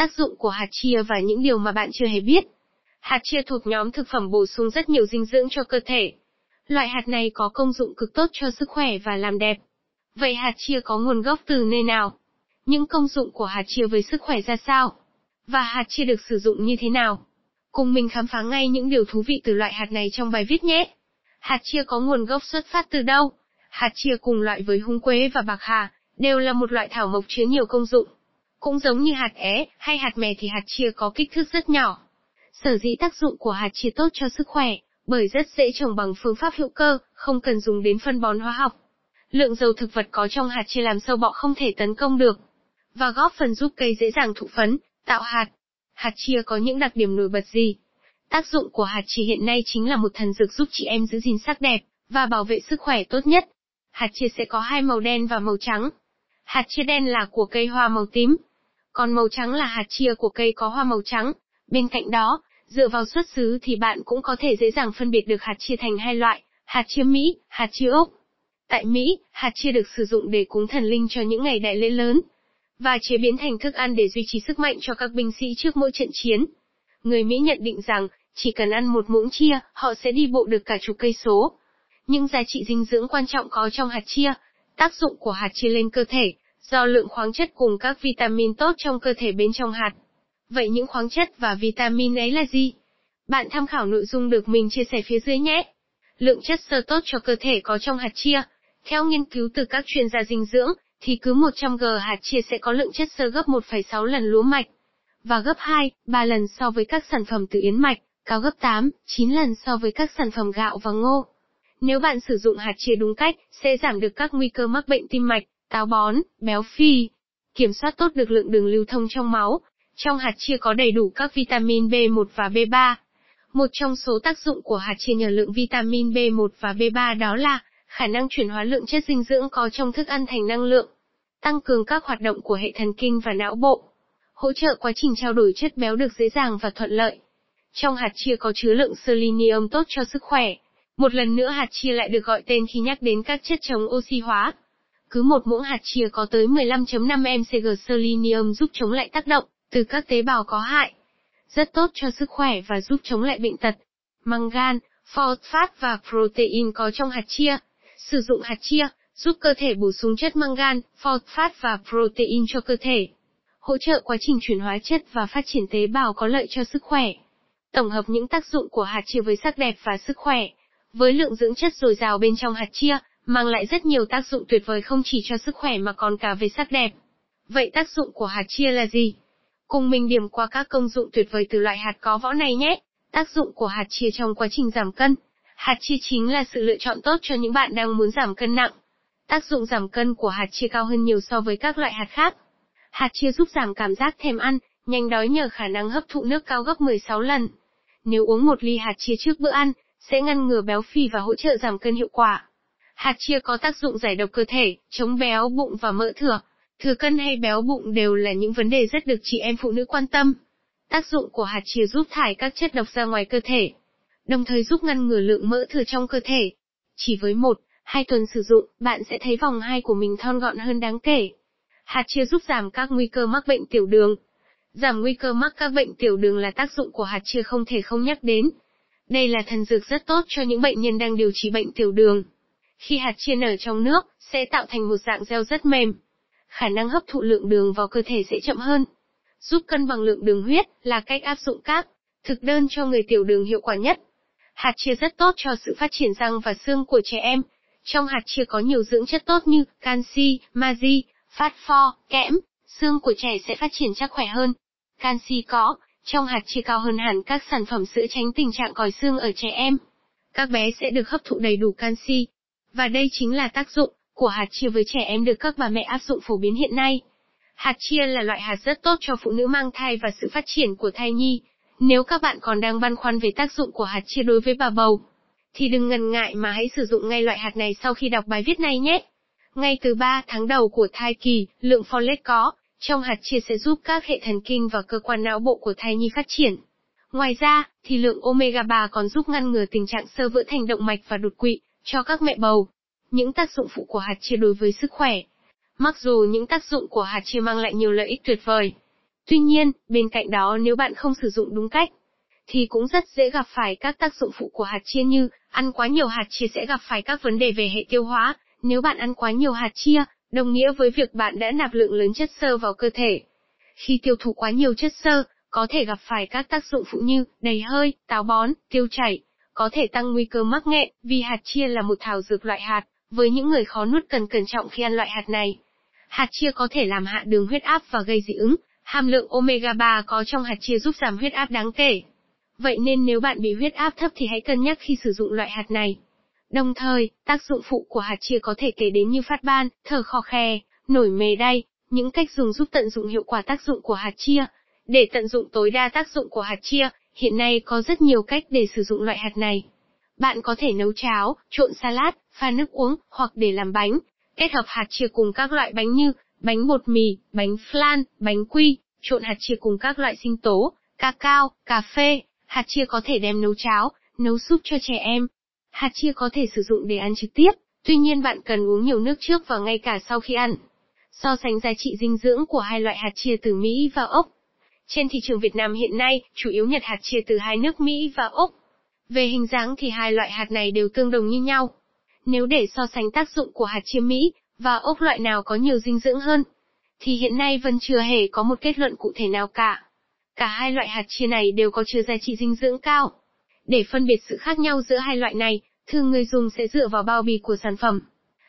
tác dụng của hạt chia và những điều mà bạn chưa hề biết. Hạt chia thuộc nhóm thực phẩm bổ sung rất nhiều dinh dưỡng cho cơ thể. Loại hạt này có công dụng cực tốt cho sức khỏe và làm đẹp. Vậy hạt chia có nguồn gốc từ nơi nào? Những công dụng của hạt chia với sức khỏe ra sao? Và hạt chia được sử dụng như thế nào? Cùng mình khám phá ngay những điều thú vị từ loại hạt này trong bài viết nhé. Hạt chia có nguồn gốc xuất phát từ đâu? Hạt chia cùng loại với húng quế và bạc hà, đều là một loại thảo mộc chứa nhiều công dụng. Cũng giống như hạt é hay hạt mè thì hạt chia có kích thước rất nhỏ. Sở dĩ tác dụng của hạt chia tốt cho sức khỏe, bởi rất dễ trồng bằng phương pháp hữu cơ, không cần dùng đến phân bón hóa học. Lượng dầu thực vật có trong hạt chia làm sâu bọ không thể tấn công được, và góp phần giúp cây dễ dàng thụ phấn, tạo hạt. Hạt chia có những đặc điểm nổi bật gì? Tác dụng của hạt chia hiện nay chính là một thần dược giúp chị em giữ gìn sắc đẹp và bảo vệ sức khỏe tốt nhất. Hạt chia sẽ có hai màu đen và màu trắng. Hạt chia đen là của cây hoa màu tím, còn màu trắng là hạt chia của cây có hoa màu trắng. Bên cạnh đó, dựa vào xuất xứ thì bạn cũng có thể dễ dàng phân biệt được hạt chia thành hai loại, hạt chia Mỹ, hạt chia Úc. Tại Mỹ, hạt chia được sử dụng để cúng thần linh cho những ngày đại lễ lớn, và chế biến thành thức ăn để duy trì sức mạnh cho các binh sĩ trước mỗi trận chiến. Người Mỹ nhận định rằng, chỉ cần ăn một muỗng chia, họ sẽ đi bộ được cả chục cây số. những giá trị dinh dưỡng quan trọng có trong hạt chia, tác dụng của hạt chia lên cơ thể, do lượng khoáng chất cùng các vitamin tốt trong cơ thể bên trong hạt. Vậy những khoáng chất và vitamin ấy là gì? Bạn tham khảo nội dung được mình chia sẻ phía dưới nhé. Lượng chất xơ tốt cho cơ thể có trong hạt chia. Theo nghiên cứu từ các chuyên gia dinh dưỡng, thì cứ 100g hạt chia sẽ có lượng chất xơ gấp 1,6 lần lúa mạch, và gấp 2, 3 lần so với các sản phẩm từ yến mạch, cao gấp 8, 9 lần so với các sản phẩm gạo và ngô. Nếu bạn sử dụng hạt chia đúng cách, sẽ giảm được các nguy cơ mắc bệnh tim mạch, táo bón, béo phì, kiểm soát tốt được lượng đường lưu thông trong máu. Trong hạt chia có đầy đủ các vitamin B1 và B3. Một trong số tác dụng của hạt chia nhờ lượng vitamin B1 và B3 đó là khả năng chuyển hóa lượng chất dinh dưỡng có trong thức ăn thành năng lượng, tăng cường các hoạt động của hệ thần kinh và não bộ, hỗ trợ quá trình trao đổi chất béo được dễ dàng và thuận lợi. Trong hạt chia có chứa lượng selenium tốt cho sức khỏe. Một lần nữa hạt chia lại được gọi tên khi nhắc đến các chất chống oxy hóa. Cứ một muỗng hạt chia có tới 15.5 mcg selenium giúp chống lại tác động từ các tế bào có hại. Rất tốt cho sức khỏe và giúp chống lại bệnh tật. Mangan, phosphat và protein có trong hạt chia. Sử dụng hạt chia, giúp cơ thể bổ sung chất mangan, phosphat và protein cho cơ thể. Hỗ trợ quá trình chuyển hóa chất và phát triển tế bào có lợi cho sức khỏe. Tổng hợp những tác dụng của hạt chia với sắc đẹp và sức khỏe. Với lượng dưỡng chất dồi dào bên trong hạt chia, mang lại rất nhiều tác dụng tuyệt vời không chỉ cho sức khỏe mà còn cả về sắc đẹp. Vậy tác dụng của hạt chia là gì? Cùng mình điểm qua các công dụng tuyệt vời từ loại hạt có võ này nhé. Tác dụng của hạt chia trong quá trình giảm cân. Hạt chia chính là sự lựa chọn tốt cho những bạn đang muốn giảm cân nặng. Tác dụng giảm cân của hạt chia cao hơn nhiều so với các loại hạt khác. Hạt chia giúp giảm cảm giác thèm ăn, nhanh đói nhờ khả năng hấp thụ nước cao gấp 16 lần. Nếu uống một ly hạt chia trước bữa ăn, sẽ ngăn ngừa béo phì và hỗ trợ giảm cân hiệu quả. Hạt chia có tác dụng giải độc cơ thể, chống béo bụng và mỡ thừa. Thừa cân hay béo bụng đều là những vấn đề rất được chị em phụ nữ quan tâm. Tác dụng của hạt chia giúp thải các chất độc ra ngoài cơ thể, đồng thời giúp ngăn ngừa lượng mỡ thừa trong cơ thể. Chỉ với một, hai tuần sử dụng, bạn sẽ thấy vòng hai của mình thon gọn hơn đáng kể. Hạt chia giúp giảm các nguy cơ mắc bệnh tiểu đường. Giảm nguy cơ mắc các bệnh tiểu đường là tác dụng của hạt chia không thể không nhắc đến. Đây là thần dược rất tốt cho những bệnh nhân đang điều trị bệnh tiểu đường. Khi hạt chia nở trong nước, sẽ tạo thành một dạng gel rất mềm. Khả năng hấp thụ lượng đường vào cơ thể sẽ chậm hơn. Giúp cân bằng lượng đường huyết là cách áp dụng các thực đơn cho người tiểu đường hiệu quả nhất. Hạt chia rất tốt cho sự phát triển răng và xương của trẻ em. Trong hạt chia có nhiều dưỡng chất tốt như canxi, magie, phát pho, kẽm, xương của trẻ sẽ phát triển chắc khỏe hơn. Canxi có, trong hạt chia cao hơn hẳn các sản phẩm sữa tránh tình trạng còi xương ở trẻ em. Các bé sẽ được hấp thụ đầy đủ canxi. Và đây chính là tác dụng của hạt chia với trẻ em được các bà mẹ áp dụng phổ biến hiện nay. Hạt chia là loại hạt rất tốt cho phụ nữ mang thai và sự phát triển của thai nhi. Nếu các bạn còn đang băn khoăn về tác dụng của hạt chia đối với bà bầu, thì đừng ngần ngại mà hãy sử dụng ngay loại hạt này sau khi đọc bài viết này nhé. Ngay từ 3 tháng đầu của thai kỳ, lượng folate có trong hạt chia sẽ giúp các hệ thần kinh và cơ quan não bộ của thai nhi phát triển. Ngoài ra, thì lượng omega 3 còn giúp ngăn ngừa tình trạng sơ vữa thành động mạch và đột quỵ cho các mẹ bầu. Những tác dụng phụ của hạt chia đối với sức khỏe. Mặc dù những tác dụng của hạt chia mang lại nhiều lợi ích tuyệt vời, Tuy nhiên, bên cạnh đó nếu bạn không sử dụng đúng cách, thì cũng rất dễ gặp phải các tác dụng phụ của hạt chia như, ăn quá nhiều hạt chia sẽ gặp phải các vấn đề về hệ tiêu hóa, nếu bạn ăn quá nhiều hạt chia, đồng nghĩa với việc bạn đã nạp lượng lớn chất xơ vào cơ thể. Khi tiêu thụ quá nhiều chất xơ, có thể gặp phải các tác dụng phụ như đầy hơi, táo bón, tiêu chảy, có thể tăng nguy cơ mắc nghẹn, vì hạt chia là một thảo dược loại hạt, với những người khó nuốt cần cẩn trọng khi ăn loại hạt này. Hạt chia có thể làm hạ đường huyết áp và gây dị ứng, hàm lượng omega 3 có trong hạt chia giúp giảm huyết áp đáng kể. Vậy nên nếu bạn bị huyết áp thấp thì hãy cân nhắc khi sử dụng loại hạt này. Đồng thời, tác dụng phụ của hạt chia có thể kể đến như phát ban, thở khò khè nổi mề đay, những cách dùng giúp tận dụng hiệu quả tác dụng của hạt chia. Để tận dụng tối đa tác dụng của hạt chia, hiện nay có rất nhiều cách để sử dụng loại hạt này. Bạn có thể nấu cháo, trộn salad, pha nước uống, hoặc để làm bánh. Kết hợp hạt chia cùng các loại bánh như bánh bột mì, bánh flan, bánh quy, trộn hạt chia cùng các loại sinh tố, cacao, cà phê. Hạt chia có thể đem nấu cháo, nấu súp cho trẻ em. Hạt chia có thể sử dụng để ăn trực tiếp, tuy nhiên bạn cần uống nhiều nước trước và ngay cả sau khi ăn. So sánh giá trị dinh dưỡng của hai loại hạt chia từ Mỹ và Úc. Trên thị trường Việt Nam hiện nay, chủ yếu nhật hạt chia từ hai nước Mỹ và Úc. Về hình dáng thì hai loại hạt này đều tương đồng như nhau. Nếu để so sánh tác dụng của hạt chia Mỹ và Úc loại nào có nhiều dinh dưỡng hơn, thì hiện nay vẫn chưa hề có một kết luận cụ thể nào cả. Cả hai loại hạt chia này đều có chứa giá trị dinh dưỡng cao. Để phân biệt sự khác nhau giữa hai loại này, thường người dùng sẽ dựa vào bao bì của sản phẩm.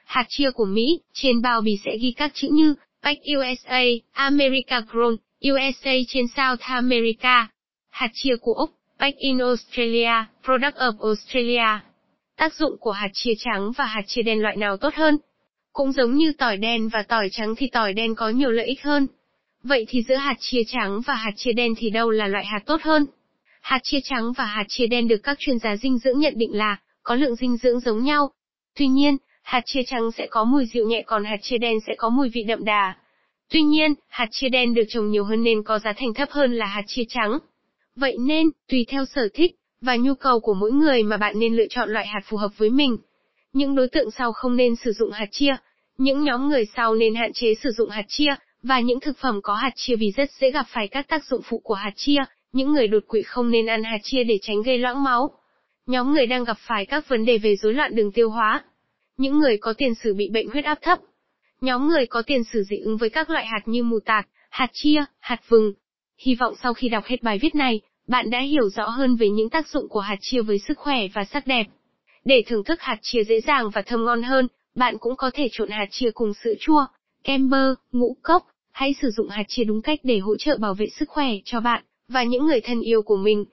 Hạt chia của Mỹ, trên bao bì sẽ ghi các chữ như Pack USA, America Grown, USA trên South America. Hạt chia của Úc, back in Australia, Product of Australia. Tác dụng của hạt chia trắng và hạt chia đen loại nào tốt hơn? Cũng giống như tỏi đen và tỏi trắng thì tỏi đen có nhiều lợi ích hơn. Vậy thì giữa hạt chia trắng và hạt chia đen thì đâu là loại hạt tốt hơn? Hạt chia trắng và hạt chia đen được các chuyên gia dinh dưỡng nhận định là có lượng dinh dưỡng giống nhau. Tuy nhiên, hạt chia trắng sẽ có mùi dịu nhẹ còn hạt chia đen sẽ có mùi vị đậm đà. Tuy nhiên, hạt chia đen được trồng nhiều hơn nên có giá thành thấp hơn là hạt chia trắng. Vậy nên, tùy theo sở thích và nhu cầu của mỗi người mà bạn nên lựa chọn loại hạt phù hợp với mình. Những đối tượng sau không nên sử dụng hạt chia, những nhóm người sau nên hạn chế sử dụng hạt chia, và những thực phẩm có hạt chia vì rất dễ gặp phải các tác dụng phụ của hạt chia, những người đột quỵ không nên ăn hạt chia để tránh gây loãng máu. Nhóm người đang gặp phải các vấn đề về rối loạn đường tiêu hóa. Những người có tiền sử bị bệnh huyết áp thấp. Nhóm người có tiền sử dị ứng với các loại hạt như mù tạt, hạt chia, hạt vừng. Hy vọng sau khi đọc hết bài viết này, bạn đã hiểu rõ hơn về những tác dụng của hạt chia với sức khỏe và sắc đẹp. Để thưởng thức hạt chia dễ dàng và thơm ngon hơn, bạn cũng có thể trộn hạt chia cùng sữa chua, kem bơ, ngũ cốc. Hãy sử dụng hạt chia đúng cách để hỗ trợ bảo vệ sức khỏe cho bạn và những người thân yêu của mình.